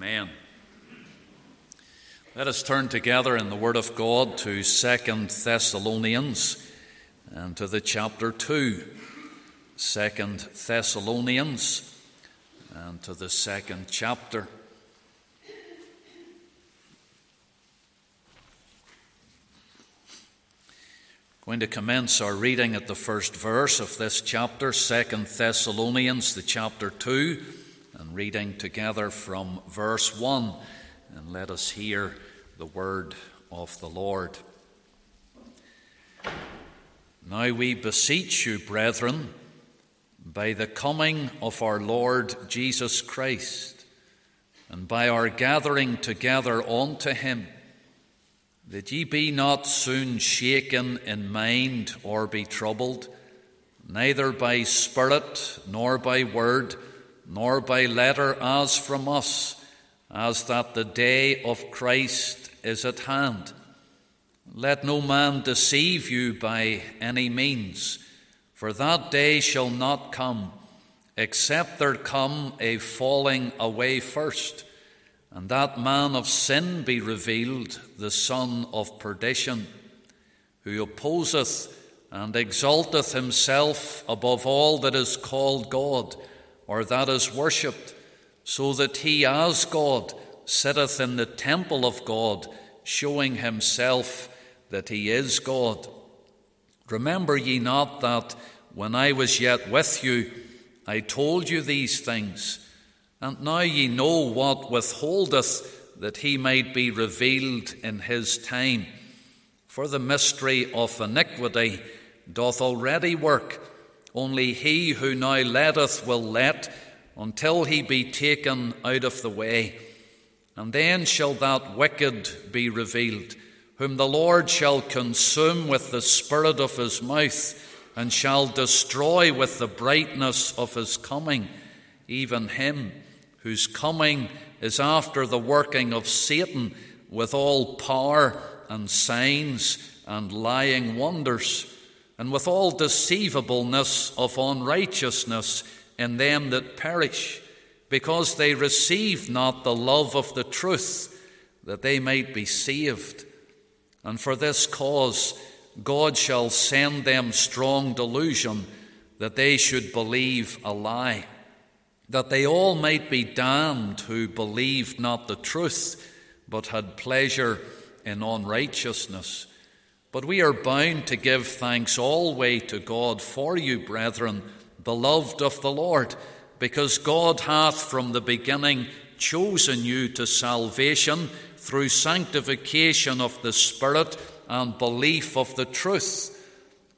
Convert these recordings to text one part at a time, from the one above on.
Amen. Let us turn together in the Word of God to Second Thessalonians and to the chapter 2. Second Thessalonians and to the second chapter. Going to commence our reading at the first verse of this chapter, Second Thessalonians, the chapter 2, and reading together from verse 1. And let us hear the word of the Lord. Now we beseech you, brethren, by the coming of our Lord Jesus Christ, and by our gathering together unto him, that ye be not soon shaken in mind or be troubled, neither by spirit, nor by word, nor by letter as from us, as that the day of Christ is at hand. Let no man deceive you by any means, for that day shall not come, except there come a falling away first and that man of sin be revealed, the son of perdition, who opposeth and exalteth himself above all that is called God, or that is worshipped, so that he as God sitteth in the temple of God, showing himself that he is God. Remember ye not that when I was yet with you, I told you these things? And now ye know what withholdeth that he might be revealed in his time. For the mystery of iniquity doth already work, only he who now letteth will let until he be taken out of the way. And then shall that wicked be revealed, whom the Lord shall consume with the spirit of his mouth, and shall destroy with the brightness of his coming, even him whose coming is after the working of Satan with all power and signs and lying wonders, and with all deceivableness of unrighteousness in them that perish, because they receive not the love of the truth, that they might be saved. And for this cause God shall send them strong delusion, that they should believe a lie that they all might be damned who believed not the truth, but had pleasure in unrighteousness. But we are bound to give thanks always to God for you, brethren, beloved of the Lord, because God hath from the beginning chosen you to salvation through sanctification of the Spirit and belief of the truth,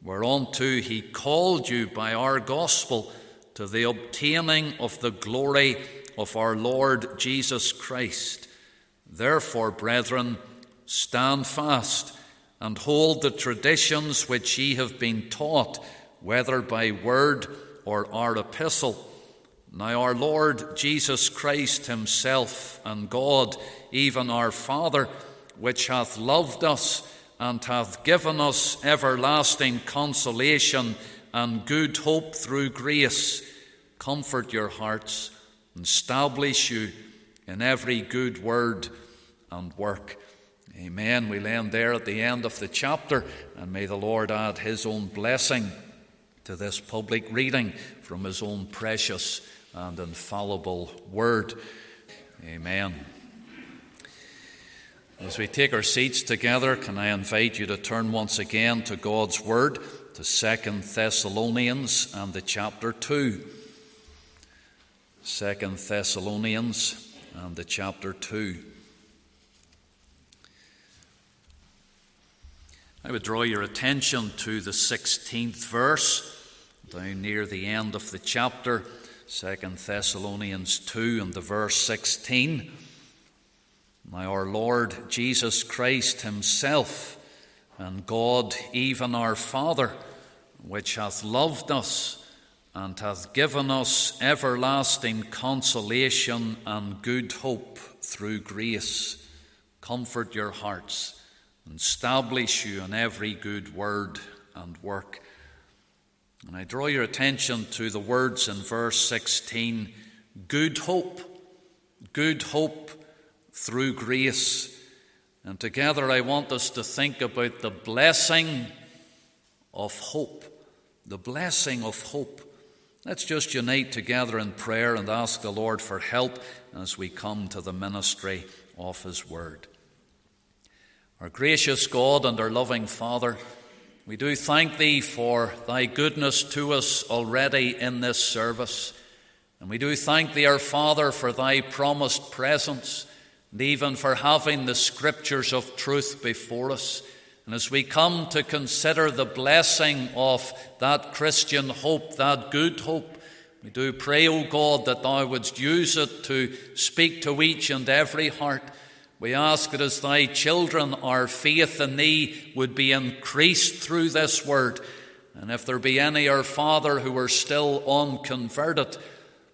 whereunto he called you by our gospel to the obtaining of the glory of our Lord Jesus Christ. Therefore, brethren, stand fast and hold the traditions which ye have been taught, whether by word or our epistle. Now, our Lord Jesus Christ Himself and God, even our Father, which hath loved us and hath given us everlasting consolation and good hope through grace, comfort your hearts, and establish you in every good word and work. Amen. We land there at the end of the chapter, and may the Lord add his own blessing to this public reading from his own precious and infallible word. Amen. As we take our seats together, can I invite you to turn once again to God's word, to Second Thessalonians and the chapter 2. Second Thessalonians and the chapter 2. I would draw your attention to the 16th verse, down near the end of the chapter, Second Thessalonians 2 and the verse 16. Now, our Lord Jesus Christ Himself and God, even our Father, which hath loved us and hath given us everlasting consolation and good hope through grace. Comfort your hearts and establish you in every good word and work. And I draw your attention to the words in verse 16 good hope. good hope through grace. And together I want us to think about the blessing of hope. The blessing of hope. Let's just unite together in prayer and ask the Lord for help as we come to the ministry of His Word. Our gracious God and our loving Father, we do thank Thee for Thy goodness to us already in this service. And we do thank Thee, our Father, for Thy promised presence and even for having the Scriptures of truth before us. And as we come to consider the blessing of that Christian hope, that good hope, we do pray, O God, that Thou wouldst use it to speak to each and every heart. We ask that as Thy children, our faith in Thee would be increased through this word. And if there be any, our Father, who are still unconverted,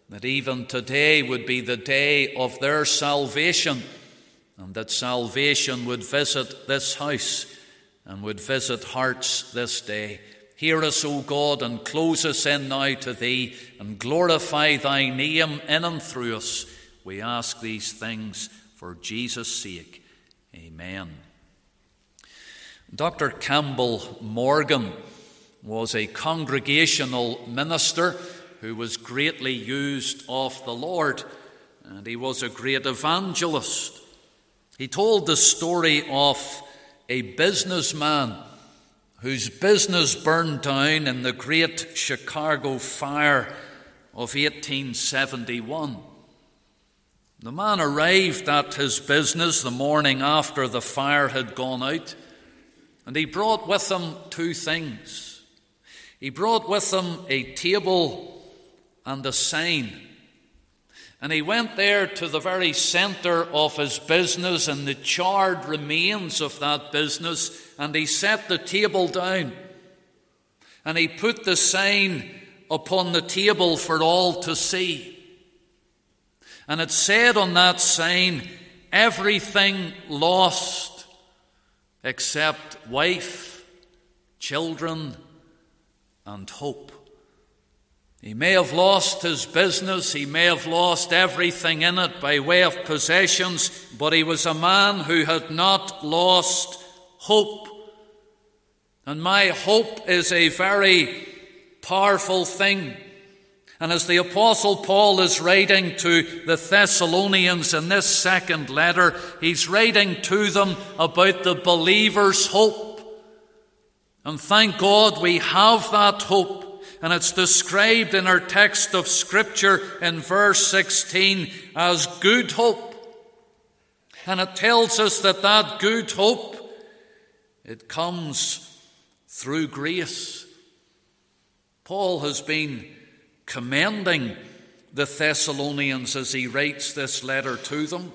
that even today would be the day of their salvation, and that salvation would visit this house and would visit hearts this day. Hear us, O God, and close us in now to Thee, and glorify Thy name in and through us. We ask these things for Jesus' sake. Amen. Dr. Campbell Morgan was a congregational minister who was greatly used of the Lord, and he was a great evangelist. He told the story of a businessman whose business burned down in the great Chicago fire of 1871. The man arrived at his business the morning after the fire had gone out, and he brought with him two things. He brought with him a table and a sign. And he went there to the very center of his business and the charred remains of that business, and he set the table down. And he put the sign upon the table for all to see. And it said on that sign, everything lost except wife, children, and hope. He may have lost his business, he may have lost everything in it by way of possessions, but he was a man who had not lost hope. And my hope is a very powerful thing. And as the Apostle Paul is writing to the Thessalonians in this second letter, he's writing to them about the believer's hope. And thank God we have that hope. And it's described in our text of Scripture in verse 16 as good hope. And it tells us that that good hope, it comes through grace. Paul has been commending the Thessalonians as he writes this letter to them.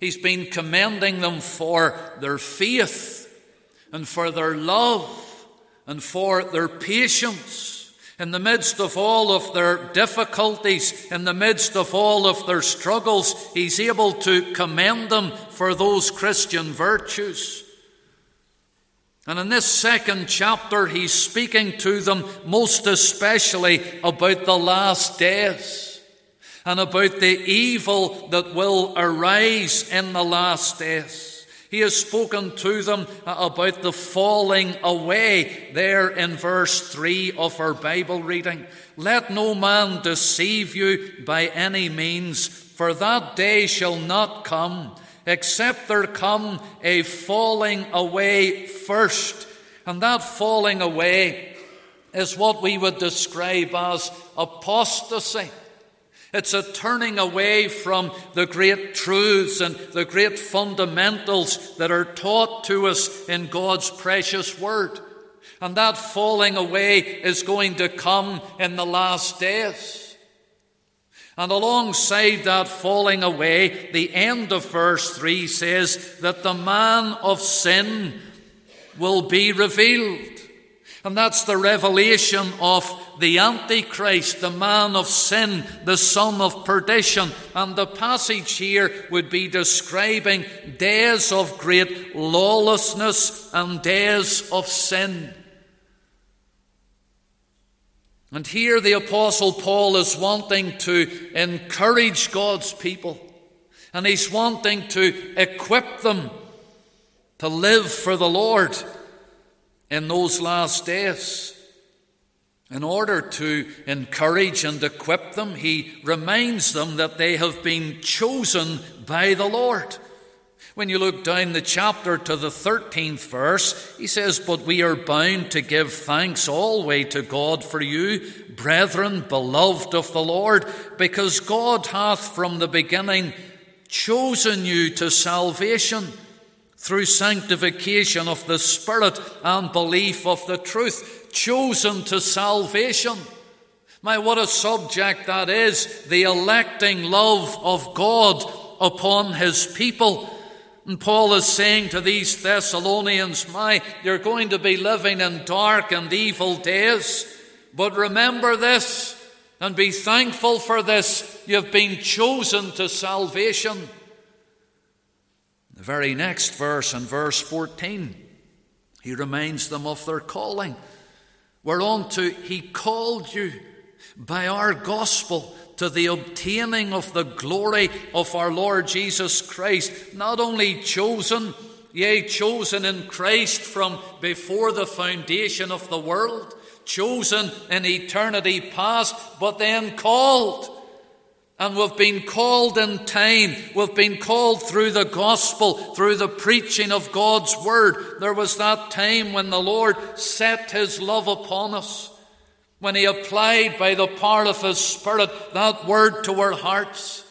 He's been commending them for their faith and for their love and for their patience in the midst of all of their difficulties, in the midst of all of their struggles, he's able to commend them for those Christian virtues. And in this second chapter, he's speaking to them most especially about the last days and about the evil that will arise in the last days. He has spoken to them about the falling away there in verse 3 of our Bible reading. Let no man deceive you by any means, for that day shall not come, except there come a falling away first. And that falling away is what we would describe as apostasy. It's a turning away from the great truths and the great fundamentals that are taught to us in God's precious Word. And that falling away is going to come in the last days. And alongside that falling away, the end of verse 3 says that the man of sin will be revealed. And that's the revelation of the Antichrist, the man of sin, the son of perdition. And the passage here would be describing days of great lawlessness and days of sin. And here the Apostle Paul is wanting to encourage God's people. And He's wanting to equip them to live for the Lord in those last days. In order to encourage and equip them, he reminds them that they have been chosen by the Lord. When you look down the chapter to the 13th verse, he says, But we are bound to give thanks always to God for you, brethren, beloved of the Lord, because God hath from the beginning chosen you to salvation through sanctification of the Spirit and belief of the truth, chosen to salvation. My, what a subject that is the electing love of God upon His people. And Paul is saying to these Thessalonians, My, you're going to be living in dark and evil days, but remember this and be thankful for this. You've been chosen to salvation. The very next verse, in verse 14, he reminds them of their calling. Whereunto he called you by our gospel to the obtaining of the glory of our Lord Jesus Christ, not only chosen, yea, chosen in Christ from before the foundation of the world, chosen in eternity past, but then called and we've been called in time. We've been called through the gospel, through the preaching of God's word. There was that time when the Lord set his love upon us, when he applied by the power of his Spirit that word to our hearts.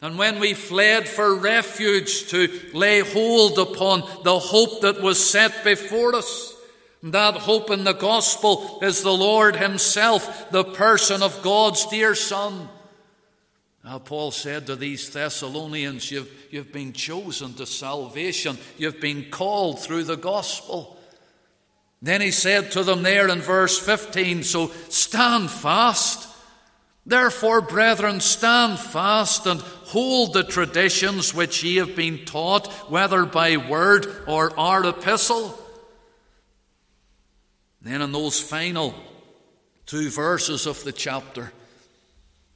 And when we fled for refuge to lay hold upon the hope that was set before us. That hope in the gospel is the Lord Himself, the person of God's dear Son. Now, Paul said to these Thessalonians, you've, you've been chosen to salvation, you've been called through the gospel. Then he said to them there in verse 15, So stand fast. Therefore, brethren, stand fast and hold the traditions which ye have been taught, whether by word or our epistle. Then, in those final two verses of the chapter,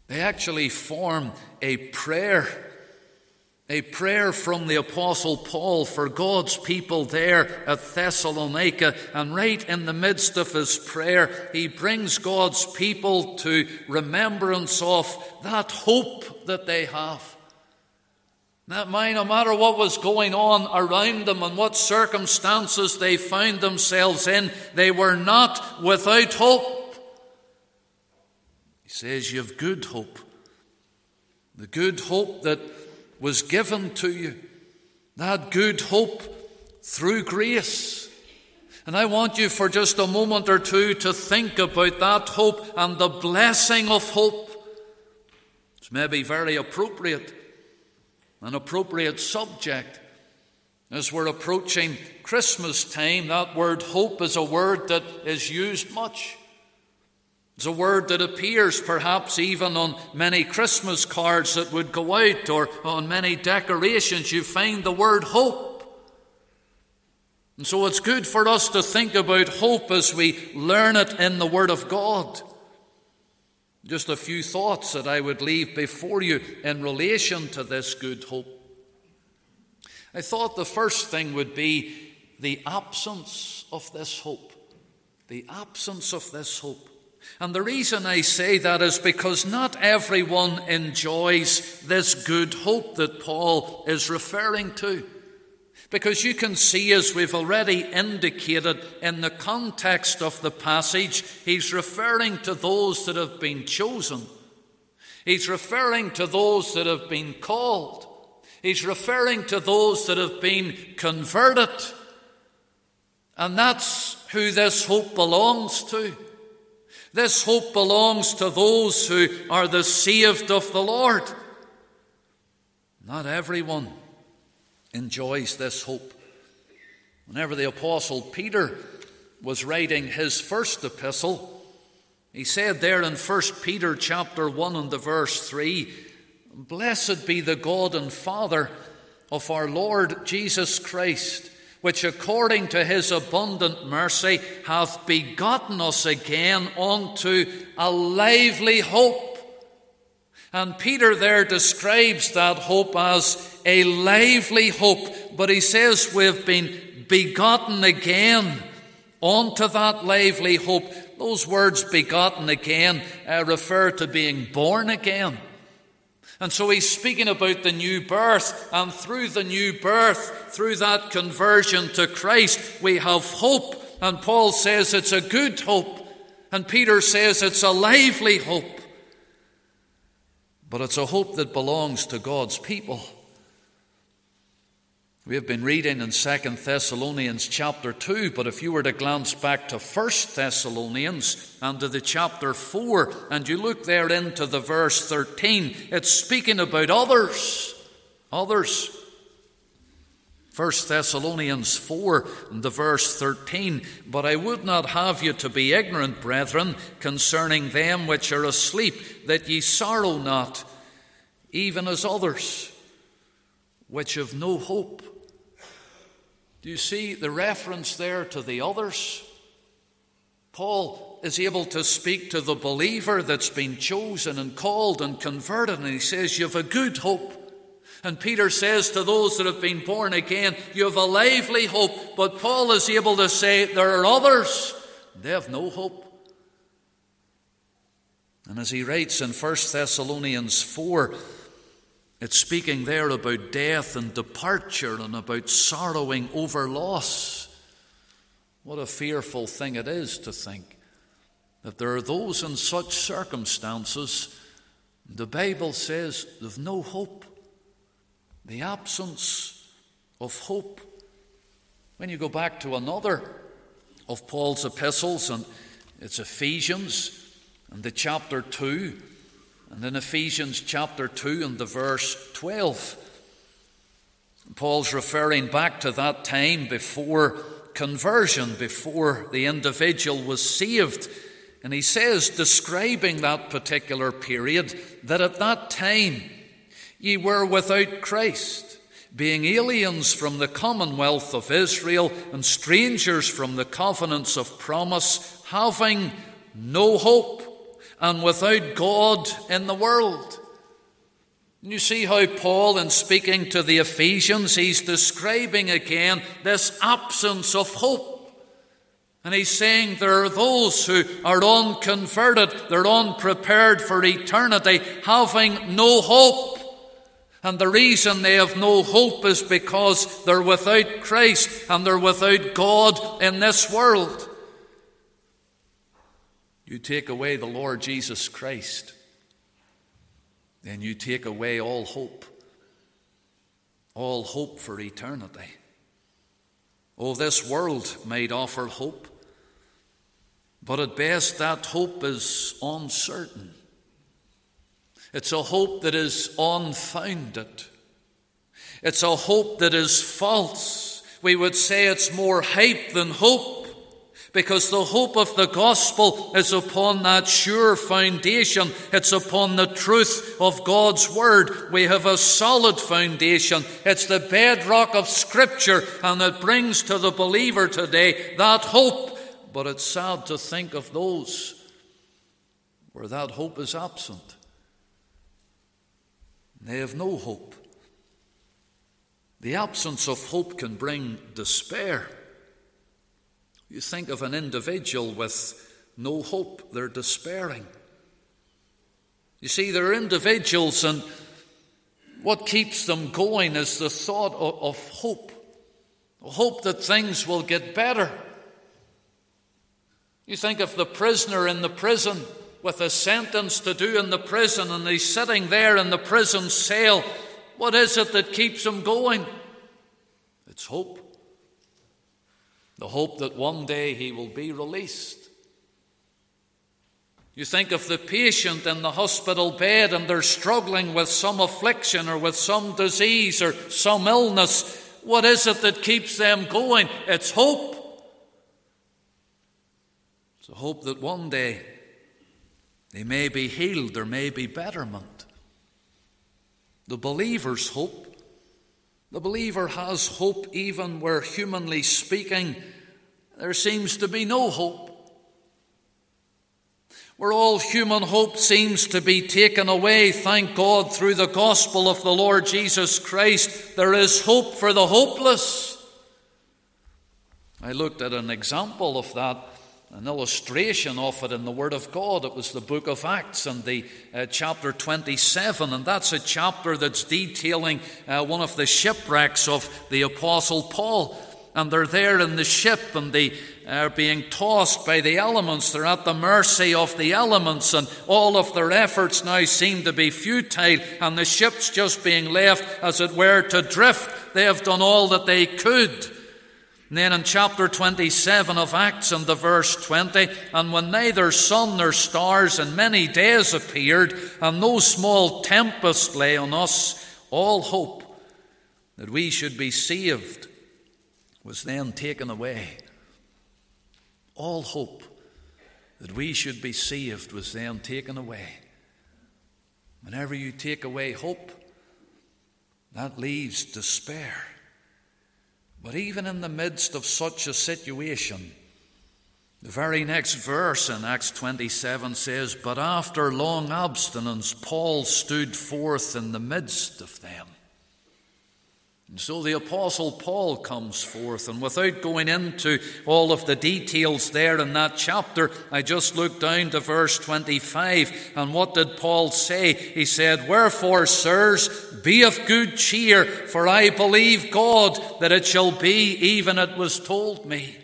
they actually form a prayer, a prayer from the Apostle Paul for God's people there at Thessalonica. And right in the midst of his prayer, he brings God's people to remembrance of that hope that they have. That mind, no matter what was going on around them and what circumstances they found themselves in, they were not without hope. He says, You have good hope. The good hope that was given to you. That good hope through grace. And I want you for just a moment or two to think about that hope and the blessing of hope. It's maybe very appropriate, an appropriate subject. As we're approaching Christmas time, that word hope is a word that is used much. It's a word that appears perhaps even on many Christmas cards that would go out or on many decorations. You find the word hope. And so it's good for us to think about hope as we learn it in the Word of God. Just a few thoughts that I would leave before you in relation to this good hope. I thought the first thing would be the absence of this hope. The absence of this hope. And the reason I say that is because not everyone enjoys this good hope that Paul is referring to. Because you can see, as we've already indicated in the context of the passage, he's referring to those that have been chosen. He's referring to those that have been called. He's referring to those that have been converted. And that's who this hope belongs to. This hope belongs to those who are the saved of the Lord. Not everyone enjoys this hope. Whenever the Apostle Peter was writing his first epistle, he said there in 1 Peter chapter 1 and the verse 3, Blessed be the God and Father of our Lord Jesus Christ which according to his abundant mercy hath begotten us again unto a lively hope And Peter there describes that hope as a lively hope, but he says we've been begotten again unto that lively hope. Those words, begotten again, uh, refer to being born again. And so he's speaking about the new birth, and through the new birth, through that conversion to Christ, we have hope. And Paul says it's a good hope, and Peter says it's a lively hope. But it's a hope that belongs to God's people. We have been reading in 2 Thessalonians chapter 2, but if you were to glance back to 1 Thessalonians and to the chapter 4, and you look there into the verse 13, it's speaking about others. Others. 1 Thessalonians 4 and the verse 13, But I would not have you to be ignorant, brethren, concerning them which are asleep, that ye sorrow not, even as others, which have no hope. Do you see the reference there to the others? Paul is able to speak to the believer that's been chosen and called and converted, and he says, You have a good hope. And Peter says to those that have been born again, You have a lively hope. But Paul is able to say, There are others, they have no hope. And as he writes in 1 Thessalonians 4, it's speaking there about death and departure and about sorrowing over loss. What a fearful thing it is to think that there are those in such circumstances, the Bible says they've no hope. The absence of hope. When you go back to another of Paul's epistles, and it's Ephesians, and the chapter 2, and in Ephesians chapter 2 and the verse 12, Paul's referring back to that time before conversion, before the individual was saved. And he says, describing that particular period, that at that time ye were without Christ, being aliens from the commonwealth of Israel and strangers from the covenants of promise, having no hope and without God in the world. And you see how Paul, in speaking to the Ephesians, he's describing again this absence of hope. And he's saying there are those who are unconverted, they're unprepared for eternity, having no hope. And the reason they have no hope is because they're without Christ and they're without God in this world. You take away the Lord Jesus Christ, then you take away all hope, all hope for eternity. Oh, this world might offer hope, but at best that hope is uncertain. It's a hope that is unfounded. It's a hope that is false. We would say it's more hype than hope because the hope of the gospel is upon that sure foundation. It's upon the truth of God's word. We have a solid foundation. It's the bedrock of scripture and it brings to the believer today that hope. But it's sad to think of those where that hope is absent. They have no hope. The absence of hope can bring despair. You think of an individual with no hope, they're despairing. You see, there are individuals, and what keeps them going is the thought of, of hope hope that things will get better. You think of the prisoner in the prison with a sentence to do in the prison, and he's sitting there in the prison cell. What is it that keeps him going? It's hope the hope that one day he will be released. You think of the patient in the hospital bed and they're struggling with some affliction or with some disease or some illness. What is it that keeps them going? It's hope. It's a hope that one day they may be healed, there may be betterment. The believer's hope the believer has hope even where, humanly speaking, there seems to be no hope. where all human hope seems to be taken away, thank God, through the gospel of the Lord Jesus Christ, there is hope for the hopeless. I looked at an example of that, an illustration of it in the Word of God. It was the book of Acts and the uh, chapter 27, and that's a chapter that's detailing uh, one of the shipwrecks of the Apostle Paul and they're there in the ship and they are being tossed by the elements. They're at the mercy of the elements, and all of their efforts now seem to be futile, and the ship's just being left, as it were, to drift. They have done all that they could. And then in chapter 27 of Acts and the verse 20, and when neither sun nor stars in many days appeared, and no small tempest lay on us, all hope that we should be saved was then taken away. All hope that we should be saved was then taken away. Whenever you take away hope, that leaves despair. But even in the midst of such a situation, the very next verse in Acts 27 says, But after long abstinence, Paul stood forth in the midst of them and so the Apostle Paul comes forth, and without going into all of the details there in that chapter, I just looked down to verse 25, and what did Paul say? He said, Wherefore, sirs, be of good cheer, for I believe God that it shall be even it was told me.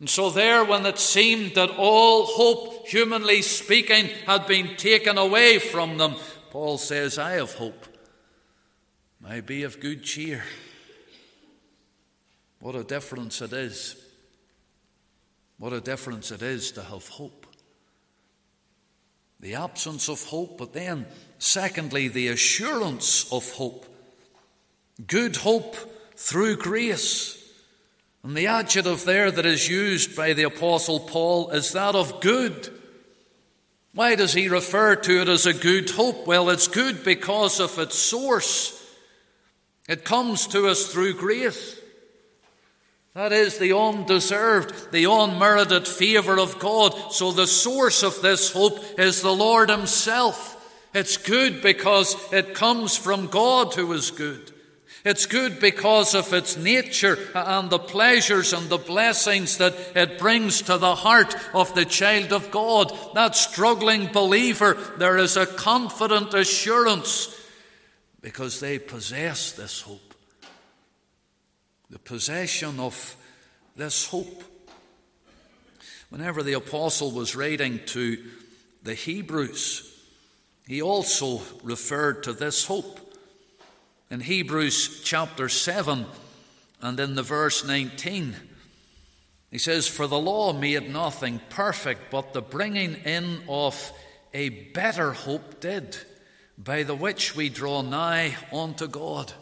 And so, there, when it seemed that all hope, humanly speaking, had been taken away from them, Paul says, I have hope. I be of good cheer. What a difference it is. What a difference it is to have hope. The absence of hope, but then, secondly, the assurance of hope. Good hope through grace. And the adjective there that is used by the Apostle Paul is that of good. Why does he refer to it as a good hope? Well, it's good because of its source. It comes to us through grace. That is the undeserved, the unmerited favour of God. So the source of this hope is the Lord Himself. It's good because it comes from God who is good. It's good because of its nature and the pleasures and the blessings that it brings to the heart of the child of God. That struggling believer, there is a confident assurance because they possess this hope. The possession of this hope. Whenever the apostle was writing to the Hebrews, he also referred to this hope. In Hebrews chapter 7 and in the verse 19, he says, For the law made nothing perfect, but the bringing in of a better hope did by the which we draw nigh unto God.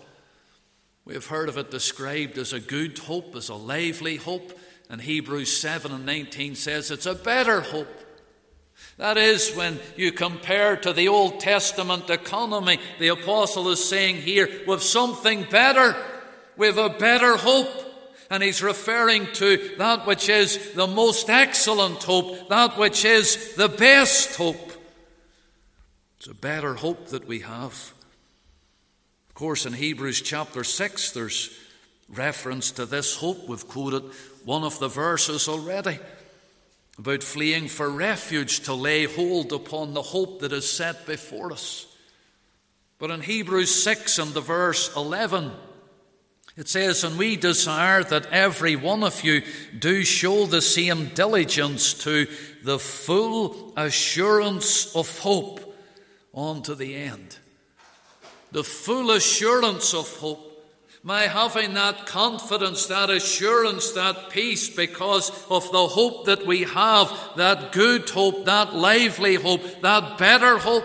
We have heard of it described as a good hope, as a lively hope, and Hebrews 7 and 19 says it's a better hope. That is, when you compare to the Old Testament economy, the apostle is saying here, with something better, with a better hope. And he's referring to that which is the most excellent hope, that which is the best hope. It's a better hope that we have. Of course, in Hebrews chapter 6, there's reference to this hope. We've quoted one of the verses already about fleeing for refuge to lay hold upon the hope that is set before us. But in Hebrews 6 and the verse 11, it says, And we desire that every one of you do show the same diligence to the full assurance of hope on to the end. The full assurance of hope. My having that confidence, that assurance, that peace because of the hope that we have, that good hope, that lively hope, that better hope.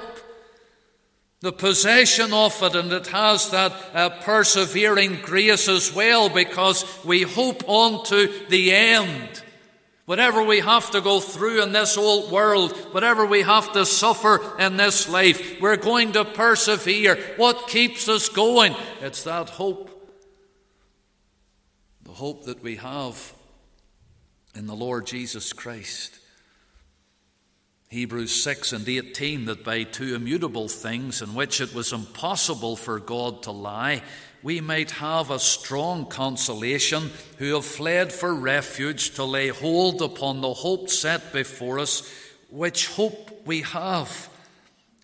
The possession of it, and it has that uh, persevering grace as well because we hope on to the end. Whatever we have to go through in this old world, whatever we have to suffer in this life, we're going to persevere. What keeps us going? It's that hope. The hope that we have in the Lord Jesus Christ. Hebrews 6 and 18 that by two immutable things in which it was impossible for God to lie, we might have a strong consolation who have fled for refuge to lay hold upon the hope set before us, which hope we have.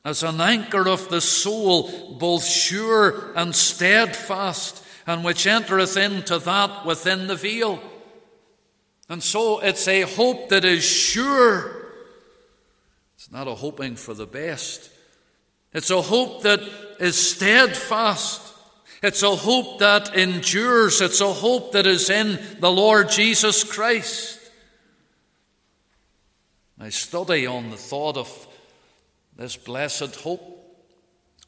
As an anchor of the soul, both sure and steadfast, and which entereth into that within the veil. And so it's a hope that is sure it's not a hoping for the best. It's a hope that is steadfast. It's a hope that endures. It's a hope that is in the Lord Jesus Christ. My study on the thought of this blessed hope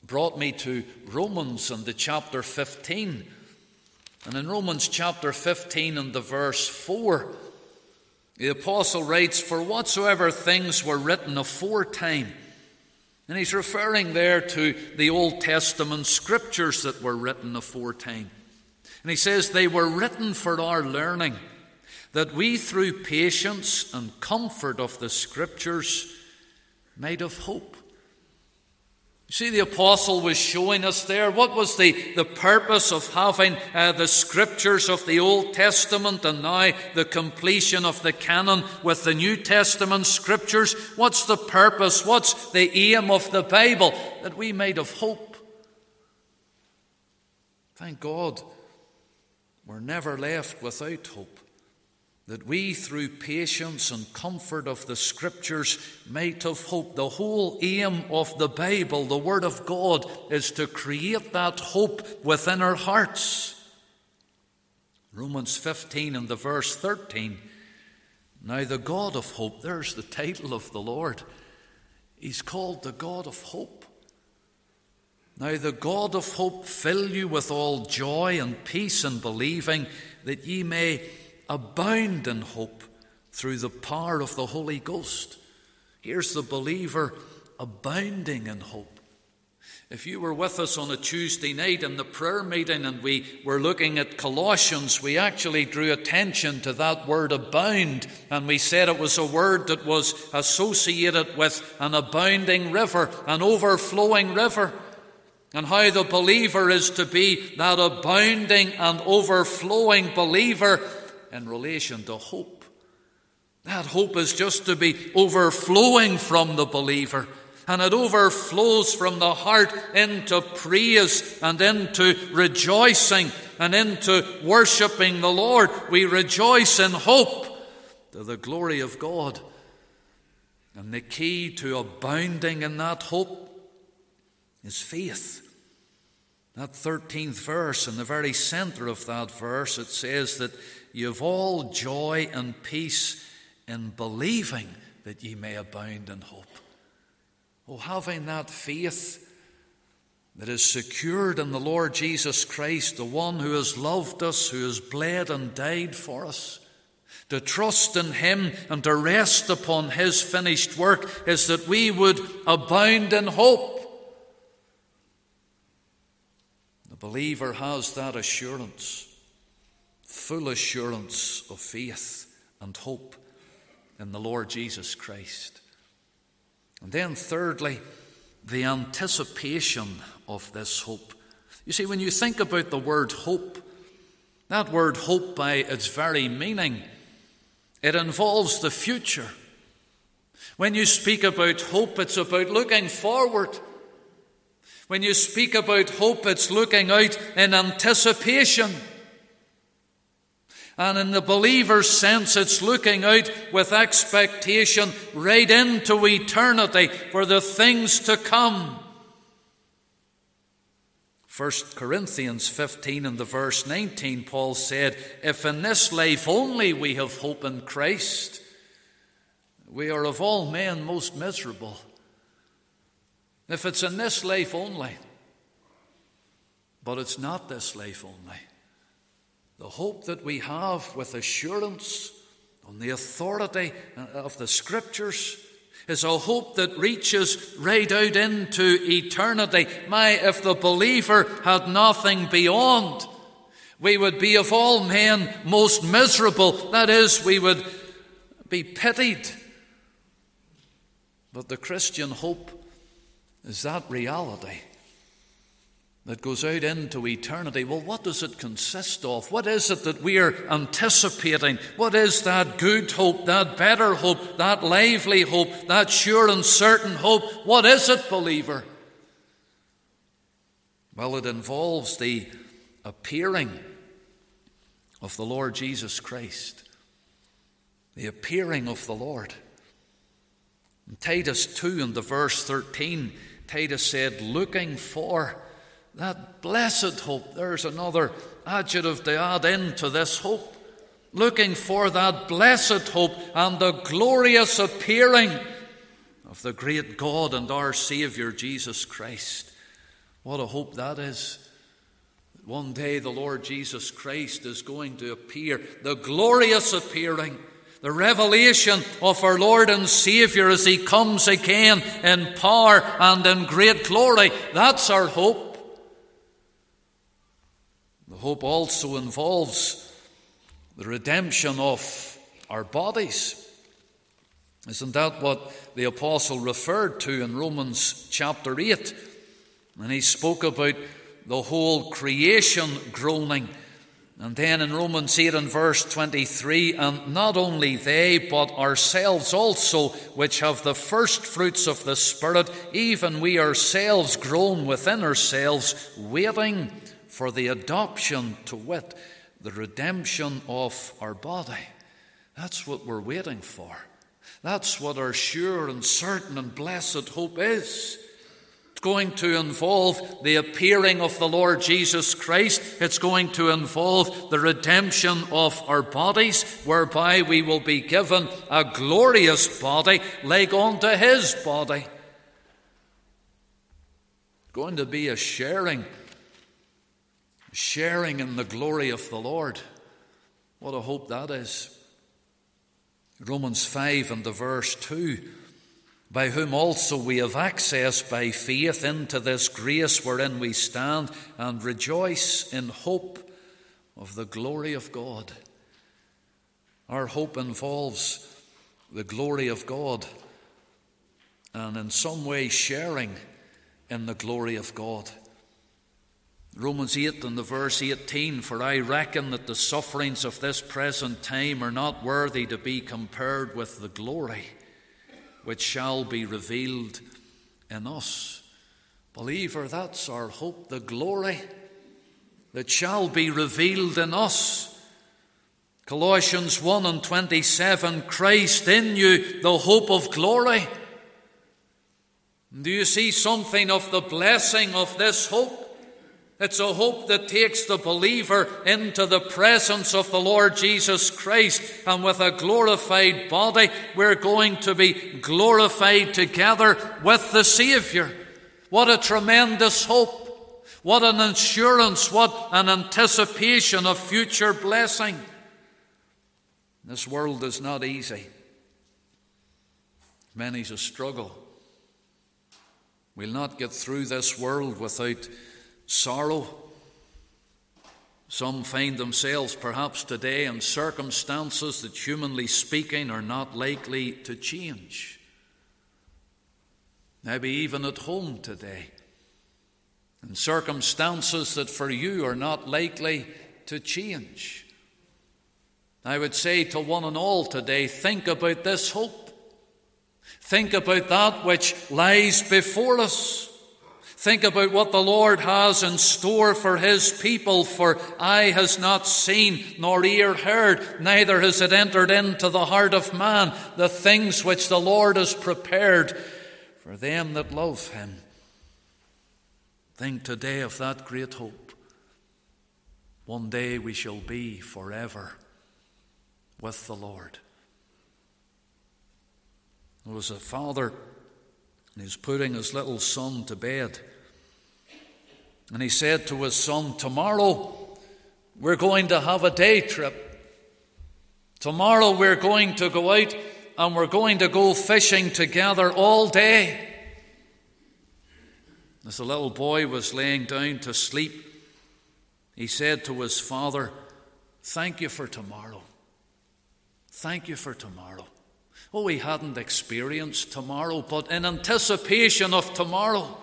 brought me to Romans and the chapter 15. And in Romans chapter 15 and the verse 4, the apostle writes, For whatsoever things were written aforetime, and he's referring there to the Old Testament scriptures that were written aforetime. And he says, They were written for our learning, that we through patience and comfort of the scriptures might have hope. See, the apostle was showing us there what was the, the purpose of having uh, the scriptures of the Old Testament and now the completion of the canon with the New Testament scriptures. What's the purpose? What's the aim of the Bible? That we might have hope. Thank God we're never left without hope that we, through patience and comfort of the Scriptures, might have hope. The whole aim of the Bible, the Word of God, is to create that hope within our hearts. Romans 15 and the verse 13. Now, the God of hope, there's the title of the Lord. He's called the God of hope. Now, the God of hope fill you with all joy and peace in believing, that ye may abound in hope through the power of the Holy Ghost. Here's the believer abounding in hope. If you were with us on a Tuesday night in the prayer meeting and we were looking at Colossians, we actually drew attention to that word abound, and we said it was a word that was associated with an abounding river, an overflowing river, and how the believer is to be that abounding and overflowing believer in relation to hope. That hope is just to be overflowing from the believer. And it overflows from the heart into praise and into rejoicing and into worshipping the Lord. We rejoice in hope to the glory of God. And the key to abounding in that hope is faith. That 13th verse, in the very center of that verse, it says that you have all joy and peace in believing that ye may abound in hope. Oh, having that faith that is secured in the Lord Jesus Christ, the one who has loved us, who has bled and died for us, to trust in Him and to rest upon His finished work is that we would abound in hope. The believer has that assurance full assurance of faith and hope in the Lord Jesus Christ. And then, thirdly, the anticipation of this hope. You see, when you think about the word hope, that word hope, by its very meaning, it involves the future. When you speak about hope, it's about looking forward. When you speak about hope, it's looking out in anticipation. And in the believer's sense, it's looking out with expectation right into eternity for the things to come. 1 Corinthians 15 and the verse 19, Paul said, If in this life only we have hope in Christ, we are of all men most miserable. If it's in this life only, but it's not this life only. The hope that we have with assurance on the authority uh, of the Scriptures is a hope that reaches right out into eternity. My, if the believer had nothing beyond, we would be of all men most miserable. That is, we would be pitied. But the Christian hope is that reality that goes out into eternity. Well, what does it consist of? What is it that we are anticipating? What is that good hope, that better hope, that lively hope, that sure and certain hope? What is it, believer? Well, it involves the appearing of the Lord Jesus Christ. The appearing of the Lord. In Titus 2 and the verse 13, Titus said, looking for that blessed hope. There's another adjective to add into this hope. Looking for that blessed hope and the glorious appearing of the great God and our Saviour Jesus Christ. What a hope that is. One day the Lord Jesus Christ is going to appear, the glorious appearing, the revelation of our Lord and Saviour as He comes again in power and in great glory. That's our hope. Hope also involves the redemption of our bodies. Isn't that what the apostle referred to in Romans chapter 8? And he spoke about the whole creation groaning. And then in Romans 8 and verse 23, and not only they, but ourselves also, which have the first fruits of the Spirit, even we ourselves groan within ourselves, waiting for the adoption to wit, the redemption of our body. That's what we're waiting for. That's what our sure and certain and blessed hope is. It's going to involve the appearing of the Lord Jesus Christ. It's going to involve the redemption of our bodies, whereby we will be given a glorious body like unto his body. Going to be a sharing sharing in the glory of the Lord. What a hope that is. Romans 5 and the verse 2 by whom also we have access by faith into this grace wherein we stand and rejoice in hope of the glory of God. Our hope involves the glory of God and in some way sharing in the glory of God. Romans 8 and the verse 18 For I reckon that the sufferings of this present time are not worthy to be compared with the glory which shall be revealed in us. Believer, that's our hope, the glory that shall be revealed in us. Colossians 1 and 27 Christ in you, the hope of glory. Do you see something of the blessing of this hope? It's a hope that takes the believer into the presence of the Lord Jesus Christ. And with a glorified body, we're going to be glorified together with the Saviour. What a tremendous hope. What an assurance. What an anticipation of future blessing. This world is not easy. Many's a struggle. We'll not get through this world without sorrow. Some find themselves perhaps today in circumstances that, humanly speaking, are not likely to change. Maybe even at home today, in circumstances that for you are not likely to change. I would say to one and all today think about this hope. Think about that which lies before us. Think about what the Lord has in store for his people, for eye has not seen, nor ear heard, neither has it entered into the heart of man the things which the Lord has prepared for them that love him. Think today of that great hope. One day we shall be forever with the Lord. There was a father He's putting his little son to bed. And he said to his son, Tomorrow we're going to have a day trip. Tomorrow we're going to go out and we're going to go fishing together all day. As the little boy was laying down to sleep, he said to his father, Thank you for tomorrow. Thank you for tomorrow. Oh, he hadn't experienced tomorrow, but in anticipation of tomorrow,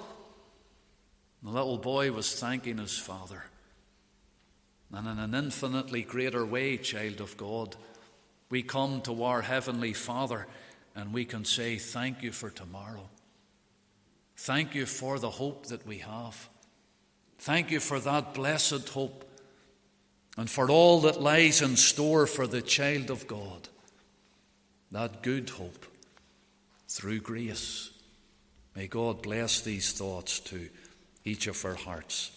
the little boy was thanking his father. And in an infinitely greater way, child of God, we come to our Heavenly Father and we can say, Thank you for tomorrow. Thank you for the hope that we have. Thank you for that blessed hope and for all that lies in store for the child of God. That good hope through grace. May God bless these thoughts to each of our hearts.